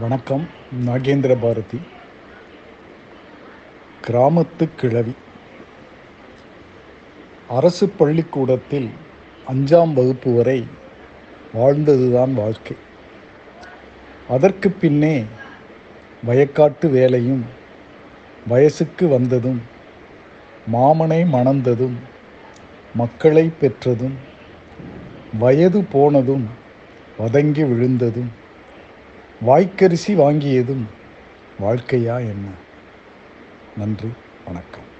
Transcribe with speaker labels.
Speaker 1: வணக்கம் நாகேந்திர பாரதி. கிராமத்து கிழவி. அரசு பள்ளிக்கூடத்தில் அஞ்சாம் வகுப்பு வரை வாழ்ந்ததுதான் வாழ்க்கை. அதற்கு பின்னே வயக்காட்டு வேலையும் வயசுக்கு வந்ததும் மாமனை மணந்ததும் மக்களை பெற்றதும் வயது போனதும் வதங்கி விழுந்ததும் வாய்க்கரிசி வாங்கியதும் வாழ்க்கையா என்ன? நன்றி வணக்கம்.